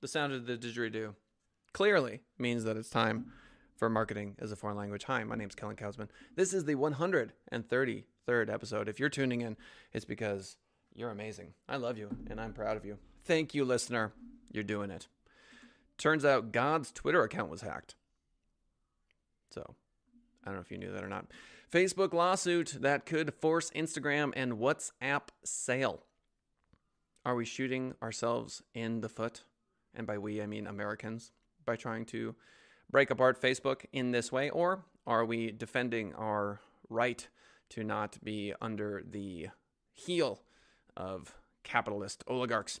the sound of the didgeridoo clearly means that it's time for marketing as a foreign language. Hi, my name's Kellen Kausman. This is the 133rd episode. If you're tuning in, it's because you're amazing. I love you and I'm proud of you. Thank you, listener. You're doing it. Turns out God's Twitter account was hacked. So, I don't know if you knew that or not. Facebook lawsuit that could force Instagram and WhatsApp sale. Are we shooting ourselves in the foot? And by we, I mean Americans, by trying to break apart Facebook in this way? Or are we defending our right to not be under the heel of capitalist oligarchs?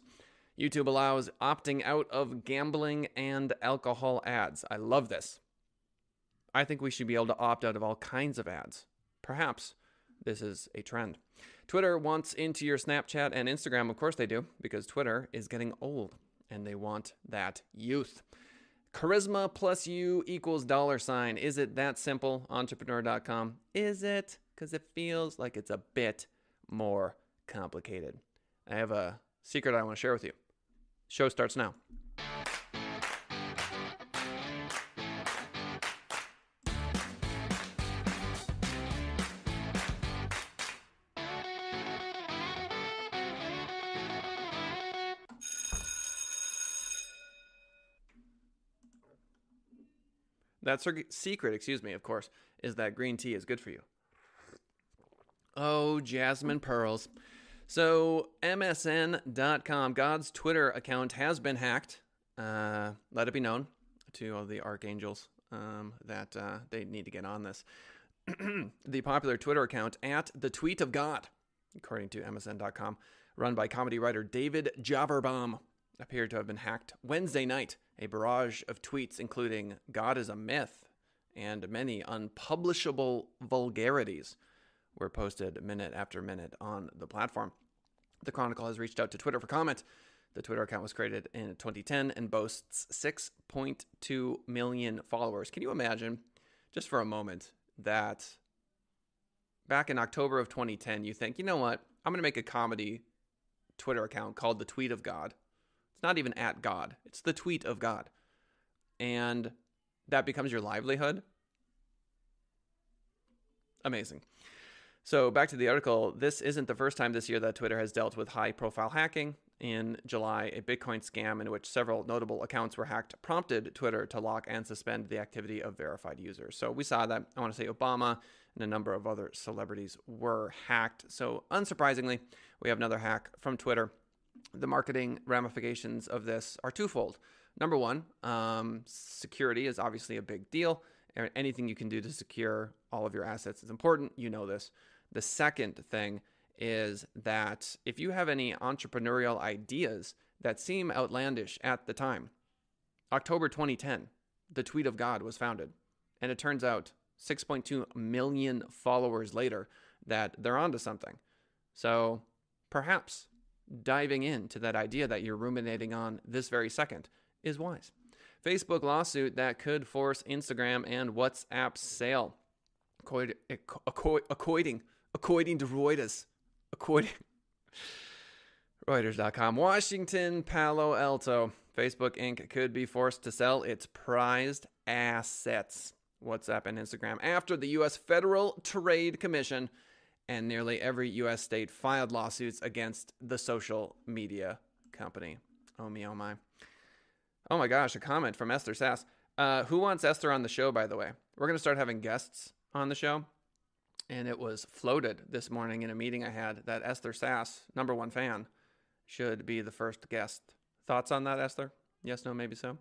YouTube allows opting out of gambling and alcohol ads. I love this. I think we should be able to opt out of all kinds of ads. Perhaps this is a trend. Twitter wants into your Snapchat and Instagram. Of course they do, because Twitter is getting old and they want that youth. Charisma plus you equals dollar sign. Is it that simple? Entrepreneur.com. Is it? Because it feels like it's a bit more complicated. I have a secret I want to share with you. Show starts now. That's her secret, excuse me, of course, is that green tea is good for you. Oh, jasmine pearls. So, MSN.com, God's Twitter account has been hacked. Uh, let it be known to all the archangels um, that uh, they need to get on this. the popular Twitter account at the tweet of God, according to MSN.com, run by comedy writer David Javerbaum, appeared to have been hacked Wednesday night a barrage of tweets including God is a myth and many unpublishable vulgarities were posted minute after minute on the platform. The Chronicle has reached out to Twitter for comment. The Twitter account was created in 2010 and boasts 6.2 million followers. Can you imagine, just for a moment, that back in October of 2010, you think, you know what? I'm going to make a comedy Twitter account called The Tweet of God. Not even at God, it's the tweet of God. And that becomes your livelihood. Amazing. So, back to the article. This isn't the first time this year that Twitter has dealt with high profile hacking. In July, a Bitcoin scam in which several notable accounts were hacked prompted Twitter to lock and suspend the activity of verified users. So, we saw that, I want to say, Obama and a number of other celebrities were hacked. So, unsurprisingly, we have another hack from Twitter the marketing ramifications of this are twofold. Number one, um, security is obviously a big deal. Anything you can do to secure all of your assets is important. You know this. The second thing is that if you have any entrepreneurial ideas that seem outlandish at the time, October 2010, the Tweet of God was founded. And it turns out 6.2 million followers later that they're onto something. So perhaps diving into that idea that you're ruminating on this very second is wise. Facebook lawsuit that could force Instagram and WhatsApp sale. According, according, to Reuters. Reuters.com. Washington, Palo Alto. Facebook Inc. could be forced to sell its prized assets. WhatsApp and Instagram after the U.S. Federal Trade Commission and nearly every U.S. state filed lawsuits against the social media company. Oh me, oh my. Oh my gosh, a comment from Esther Sass. Uh, who wants Esther on the show, by the way? We're going to start having guests on the show. And it was floated this morning in a meeting I had that Esther Sass, number one fan, should be the first guest. Thoughts on that, Esther? Yes, no, maybe so.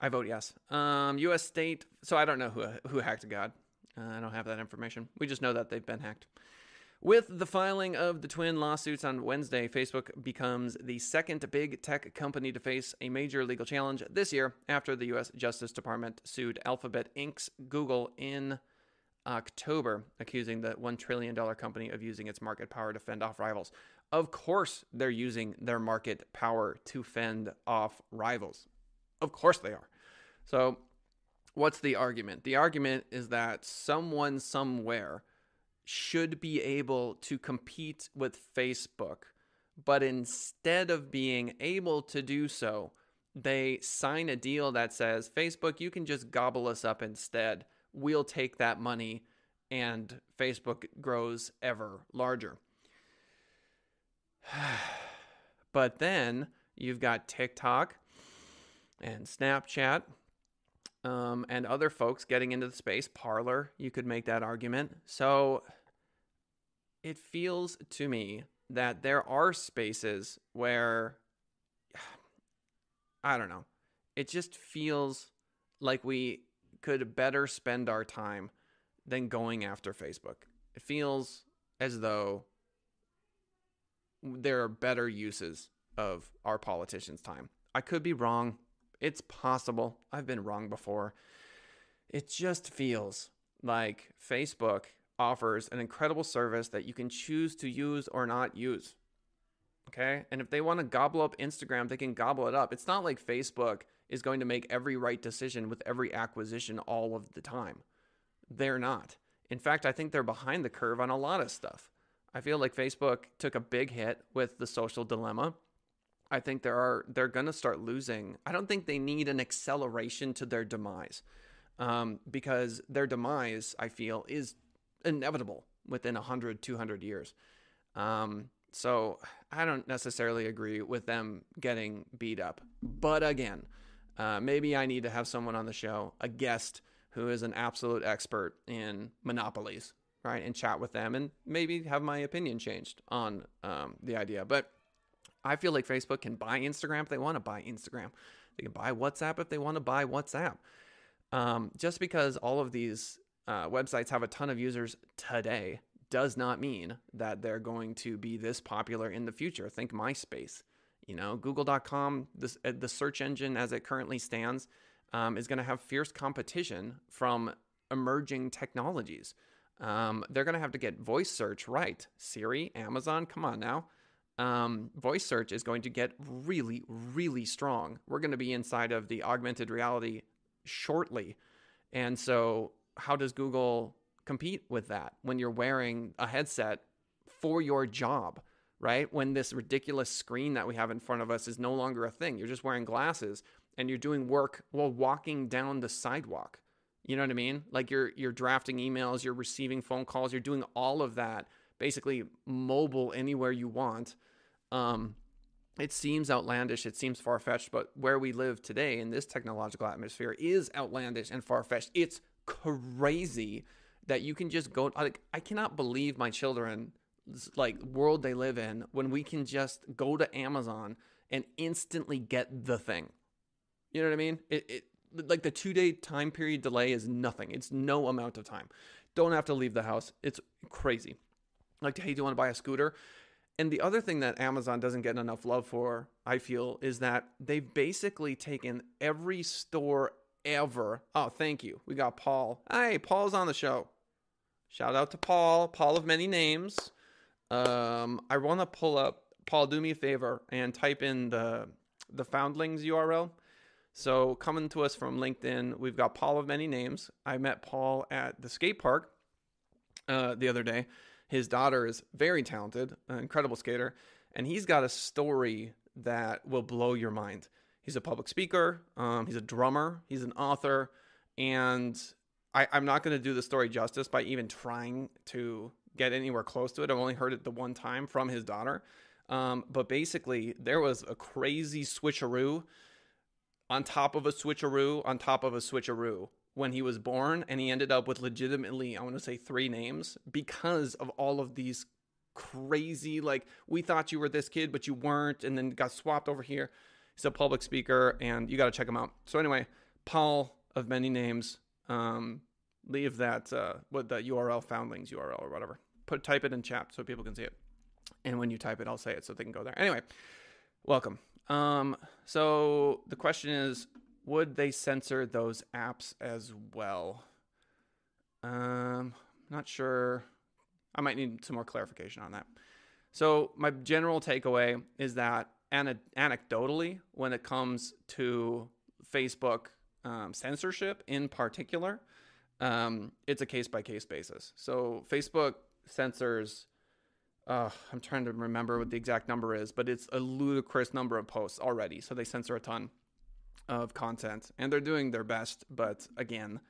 I vote yes. Um, U.S. state. So I don't know who who hacked God. Uh, I don't have that information. We just know that they've been hacked. With the filing of the twin lawsuits on Wednesday, Facebook becomes the second big tech company to face a major legal challenge this year after the U.S. Justice Department sued Alphabet Inc.'s Google in October, accusing the $1 trillion company of using its market power to fend off rivals. Of course, they're using their market power to fend off rivals. Of course, they are. So, what's the argument? The argument is that someone somewhere should be able to compete with Facebook But instead of being able to do so, they sign a deal that says, Facebook, you can just gobble us up instead. We'll take that money, and Facebook grows ever larger. but then you've got TikTok and Snapchat um, and other folks getting into the space. Parler, you could make that argument. So it feels to me that there are spaces where I don't know. It just feels like we could better spend our time than going after Facebook. It feels as though there are better uses of our politicians' time. I could be wrong. It's possible. I've been wrong before. It just feels like Facebook offers an incredible service that you can choose to use or not use. Okay. And if they want to gobble up Instagram, they can gobble it up. It's not like Facebook is going to make every right decision with every acquisition all of the time. They're not. In fact, I think they're behind the curve on a lot of stuff. I feel like Facebook took a big hit with the social dilemma. I think there are they're going to start losing. I don't think they need an acceleration to their demise, um, because their demise, I feel, is inevitable within 100, 200 years. Um, so I don't necessarily agree with them getting beat up. But again, uh, maybe I need to have someone on the show, a guest who is an absolute expert in monopolies, right? And chat with them and maybe have my opinion changed on um, the idea. But I feel like Facebook can buy Instagram if they want to buy Instagram. They can buy WhatsApp if they want to buy WhatsApp. Um, just because all of these uh, websites have a ton of users today does not mean that they're going to be this popular in the future. Think MySpace. You know, Google.com, this, uh, the search engine as it currently stands, um, is going to have fierce competition from emerging technologies. Um, they're going to have to get voice search right. Siri, Amazon, come on now um, voice search is going to get really, really strong. We're going to be inside of the augmented reality shortly. And so, how does Google compete with that when you're wearing a headset for your job, right? When this ridiculous screen that we have in front of us is no longer a thing. You're just wearing glasses and you're doing work while walking down the sidewalk. You know what I mean? Like you're you're drafting emails, you're receiving phone calls, you're doing all of that basically mobile anywhere you want. Um, it seems outlandish, it seems far fetched, but where we live today in this technological atmosphere is outlandish and far fetched. It's crazy that you can just go. Like, I cannot believe my children like world they live in when we can just go to Amazon and instantly get the thing. You know what I mean? It, it like the two day time period delay is nothing. It's no amount of time. Don't have to leave the house. It's crazy like, hey, do you want to buy a scooter? And the other thing that Amazon doesn't get enough love for, I feel, is that they've basically taken every store ever. Oh, thank you. We got Paul. Hey, Paul's on the show. Shout out to Paul, Paul of many names. Um, I want to pull up Paul. Do me a favor and type in the the Foundlings URL. So coming to us from LinkedIn, we've got Paul of many names. I met Paul at the skate park uh, the other day, his daughter is very talented, an incredible skater, and he's got a story that will blow your mind. He's a public speaker, um, he's a drummer, he's an author, and I, I'm not going to do the story justice by even trying to get anywhere close to it. I've only heard it the one time from his daughter. Um, but basically, there was a crazy switcheroo on top of a switcheroo on top of a switcheroo when he was born and he ended up with legitimately i want to say three names because of all of these crazy like we thought you were this kid but you weren't and then got swapped over here. He's a public speaker and you got to check him out. So anyway paul of many names um leave that uh what the url foundlings url or whatever. Put type it in chat so people can see it. And when you type it i'll say it so they can go there. Anyway welcome. Um so the question is would they censor those apps as well? Um, not sure. I might need some more clarification on that. So my general takeaway is that an- anecdotally, when it comes to Facebook um, censorship in particular, um, it's a case by case basis. So Facebook censors uh, I'm trying to remember what the exact number is, but it's a ludicrous number of posts already. So they censor a ton of content and they're doing their best, but again,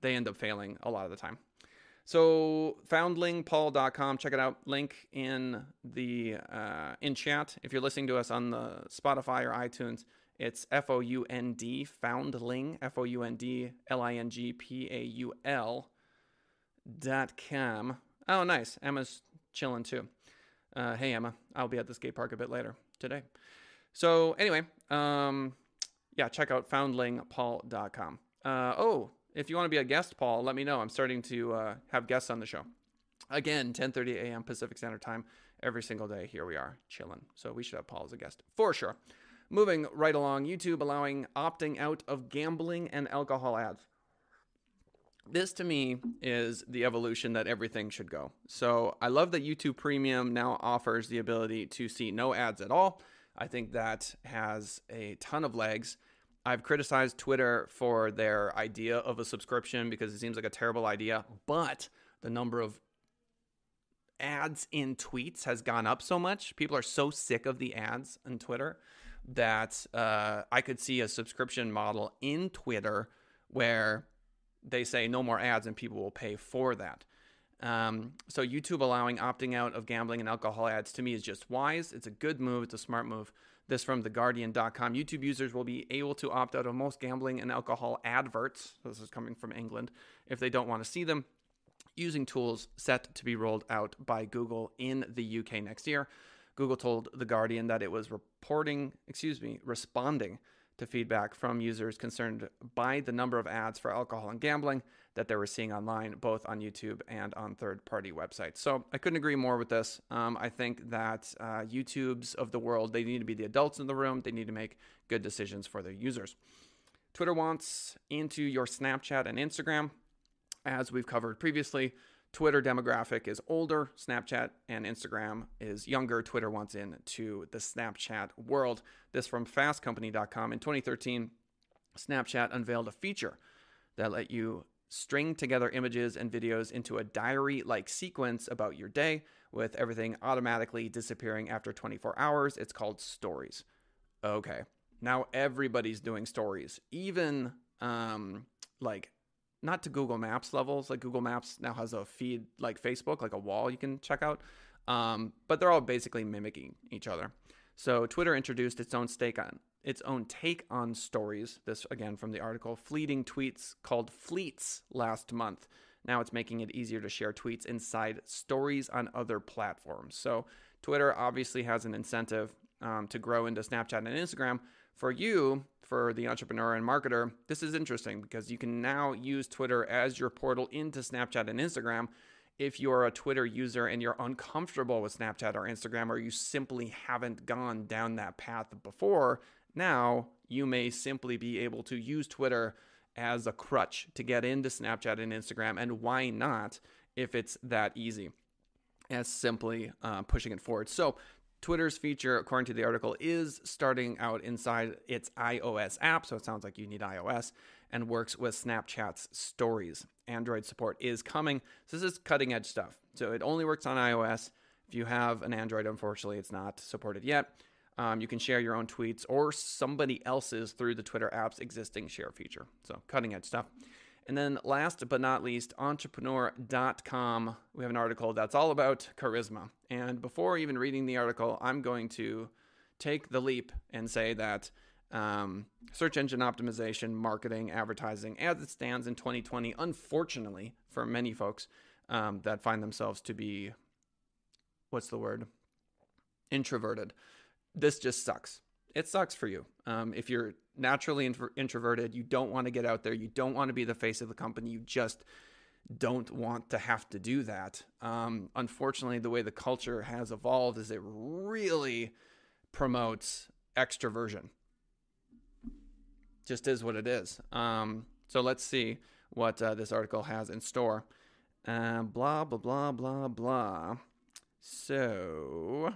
they end up failing a lot of the time. So foundlingpaul.com, check it out. Link in the uh, in chat. If you're listening to us on the Spotify or iTunes, it's F O U N D Foundling F O U N D L I N G P A U L dot com. Oh, nice. Emma's chilling too. Uh, hey Emma, I'll be at the skate park a bit later today. So anyway, um, yeah, check out foundlingpaul.com. Uh, oh, if you want to be a guest, Paul, let me know. I'm starting to uh, have guests on the show. Again, 10:30 a.m. Pacific Standard Time every single day. Here we are, chilling. So we should have Paul as a guest for sure. Moving right along, YouTube allowing opting out of gambling and alcohol ads. This to me is the evolution that everything should go. So I love that YouTube Premium now offers the ability to see no ads at all. I think that has a ton of legs. I've criticized Twitter for their idea of a subscription because it seems like a terrible idea, but the number of ads in tweets has gone up so much. People are so sick of the ads on Twitter that uh, I could see a subscription model in Twitter where they say no more ads and people will pay for that. Um, so YouTube allowing opting out of gambling and alcohol ads to me is just wise. It's a good move. It's a smart move. This from TheGuardian.com. YouTube users will be able to opt out of most gambling and alcohol adverts. This is coming from England. If they don't want to see them, using tools set to be rolled out by Google in the UK next year. Google told The Guardian that it was reporting, excuse me, responding to feedback from users concerned by the number of ads for alcohol and gambling that they were seeing online, both on YouTube and on third party websites. So I couldn't agree more with this. Um, I think that uh, YouTube's of the world, they need to be the adults in the room, they need to make good decisions for their users. Twitter wants into your Snapchat and Instagram. As we've covered previously, Twitter demographic is older, Snapchat and Instagram is younger. Twitter wants into the Snapchat world. This from fastcompany.com. In 2013, Snapchat unveiled a feature that let you string together images and videos into a diary like sequence about your day with everything automatically disappearing after 24 hours. It's called Stories. Okay. Now everybody's doing stories, even um, like not to Google Maps levels. Like Google Maps now has a feed like Facebook, like a wall you can check out. Um, but they're all basically mimicking each other. So Twitter introduced its own stake on its own take on stories. This again from the article Fleeting Tweets called Fleets last month. Now it's making it easier to share tweets inside stories on other platforms. So Twitter obviously has an incentive um, to grow into Snapchat and Instagram. For you, for the entrepreneur and marketer, this is interesting because you can now use Twitter as your portal into Snapchat and Instagram. If you're a Twitter user and you're uncomfortable with Snapchat or Instagram, or you simply haven't gone down that path before, now, you may simply be able to use Twitter as a crutch to get into Snapchat and Instagram. And why not if it's that easy as simply uh, pushing it forward? So, Twitter's feature, according to the article, is starting out inside its iOS app. So, it sounds like you need iOS and works with Snapchat's stories. Android support is coming. So, this is cutting edge stuff. So, it only works on iOS. If you have an Android, unfortunately, it's not supported yet. Um, you can share your own tweets or somebody else's through the Twitter app's existing share feature. So, cutting edge stuff. And then, last but not least, entrepreneur.com. We have an article that's all about charisma. And before even reading the article, I'm going to take the leap and say that um, search engine optimization, marketing, advertising, as it stands in 2020, unfortunately for many folks um, that find themselves to be, what's the word? Introverted this just sucks. It sucks for you. Um, if you're naturally intro- introverted, you don't want to get out there, you don't want to be the face of the company, you just don't want to have to do that. Um, unfortunately, the way the culture has evolved is it really promotes extroversion. Just is what it is. Um, so let's see what uh, this article has in store. Uh, blah, blah, blah, blah, blah. So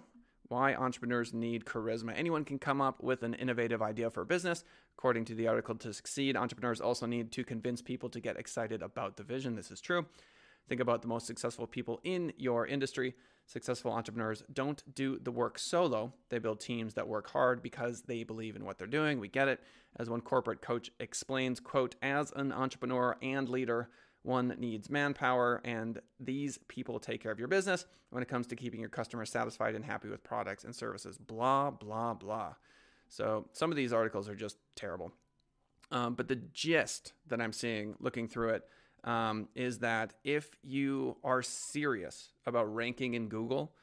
why entrepreneurs need charisma. Anyone can come up with an innovative idea for business. According to the article, to succeed, entrepreneurs also need to convince people to get excited about the vision. This is true. Think about the most successful people in your industry. Successful entrepreneurs don't do the work solo. They build teams that work hard because they believe in what they're doing. We get it. As one corporate coach explains, quote, as an entrepreneur and leader, one needs manpower, and these people take care of your business when it comes to keeping your customers satisfied and happy with products and services. Blah, blah, blah. So some of these articles are just terrible. Um, but the gist that I'm seeing looking through it um, is that if you are serious about ranking in Google,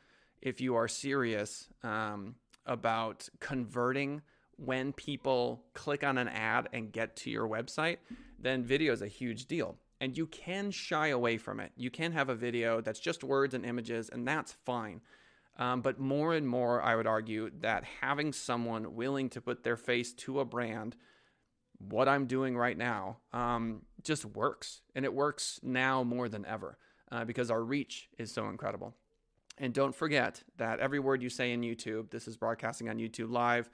if you are serious um, about converting when people click on an ad and get to your website, then video is a huge deal and you can shy away from it. You can have a video that's just words and images, and that's fine. Um, but more and more, I would argue that having someone willing to put their face to a brand, what I'm doing right now, um, just works. And it works now more than ever uh, because our reach is so incredible. And don't forget that every word you say in YouTube, this is broadcasting on YouTube Live.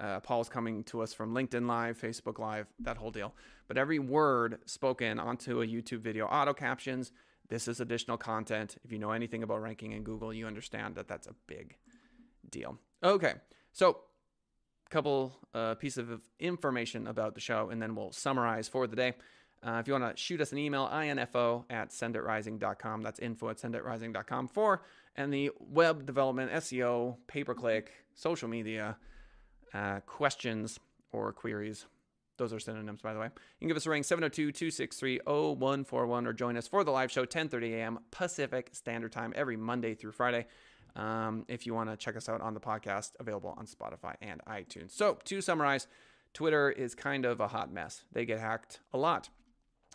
Uh, Paul's coming to us from LinkedIn Live, Facebook Live, that whole deal. But every word spoken onto a YouTube video auto captions. This is additional content. If you know anything about ranking in Google, you understand that that's a big deal. Okay, so couple uh, pieces of information about the show, and then we'll summarize for the day. Uh, if you want to shoot us an email, info at senditrising.com. That's info at senditrising.com for and the web development, SEO, pay per click, social media, uh, questions or queries. Those are synonyms, by the way. You can give us a ring 702-263-0141 or join us for the live show 10:30 a.m. Pacific Standard Time every Monday through Friday. Um, if you want to check us out on the podcast, available on Spotify and iTunes. So to summarize, Twitter is kind of a hot mess. They get hacked a lot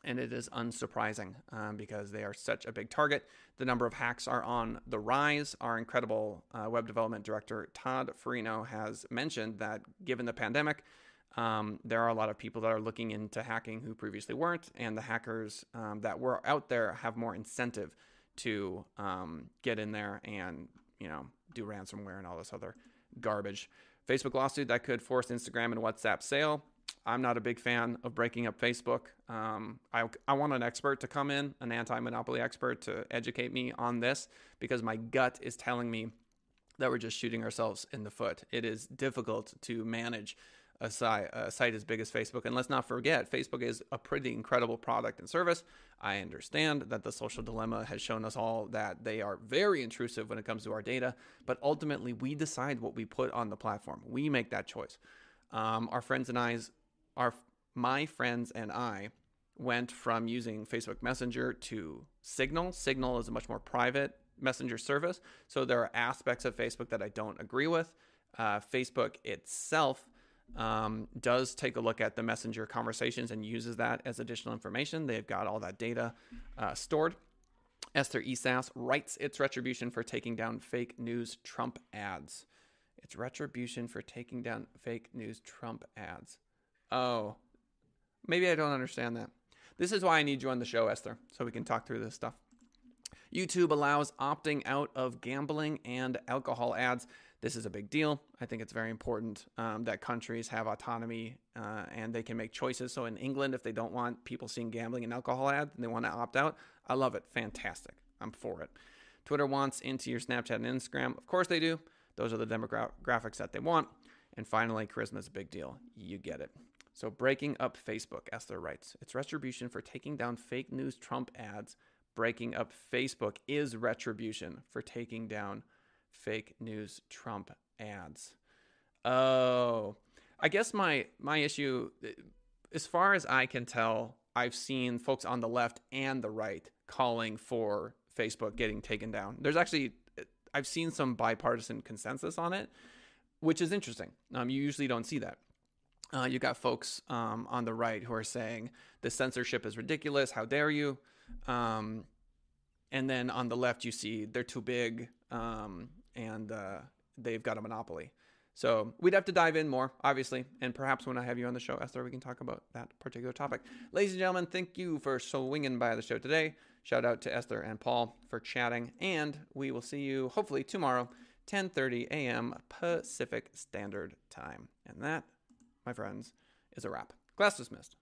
and it is unsurprising um, because they are such a big target. The number of hacks are on the rise. Our incredible uh, web development director, Todd Farino, has mentioned that given the pandemic, um, there are a lot of people that are looking into hacking who previously weren't, and the hackers um, that were out there have more incentive to um, get in there and you know do ransomware and all this other garbage. Facebook lawsuit that could force Instagram and WhatsApp sale. I'm not a big fan of breaking up Facebook. Um, I, I want an expert to come in, an anti monopoly expert to educate me on this because my gut is telling me that we're just shooting ourselves in the foot. It is difficult to manage a site, a site as big as Facebook. And let's not forget, Facebook is a pretty incredible product and service. I understand that the social dilemma has shown us all that they are very intrusive when it comes to our data, but ultimately we decide what we put on the platform. We make that choice. Um, our friends and I's our my friends and I went from using Facebook Messenger to Signal. Signal is a much more private messenger service, so there are aspects of Facebook that I don't agree with. Uh, Facebook itself um, does take a look at the messenger conversations and uses that as additional information. They've got all that data uh, stored. Esther Sass writes its retribution for taking down fake news Trump ads. It's retribution for taking down fake news Trump ads. Oh, maybe I don't understand that. This is why I need you on the show, Esther, so we can talk through this stuff. YouTube allows opting out of gambling and alcohol ads. This is a big deal. I think it's very important um, that countries have autonomy uh, and they can make choices. So in England, if they don't want people seeing gambling and alcohol ads and they want to opt out, I love it. Fantastic. I'm for it. Twitter wants into your Snapchat and Instagram. Of course they do. Those are the demographics that they want. And finally, charisma is a big deal. You get it. So, breaking up Facebook, Esther writes, it's retribution for taking down fake news Trump ads. Breaking up Facebook is retribution for taking down fake news Trump ads. Oh, I guess my my issue, as far as I can tell, I've seen folks on the left and the right calling for Facebook getting taken down. There's actually I've seen some bipartisan consensus on it, which is interesting. Um, you usually don't see that. Uh, you got folks um, on the right who are saying the censorship is ridiculous. How dare you? Um, and then on the left, you see they're too big um, and uh, they've got a monopoly. So we'd have to dive in more, obviously, and perhaps when I have you on the show, Esther, we can talk about that particular topic. Ladies and gentlemen, thank you for swinging by the show today. Shout out to Esther and Paul for chatting, and we will see you hopefully tomorrow, 10:30 a.m. Pacific Standard Time. And that my friends, is a wrap. Class dismissed.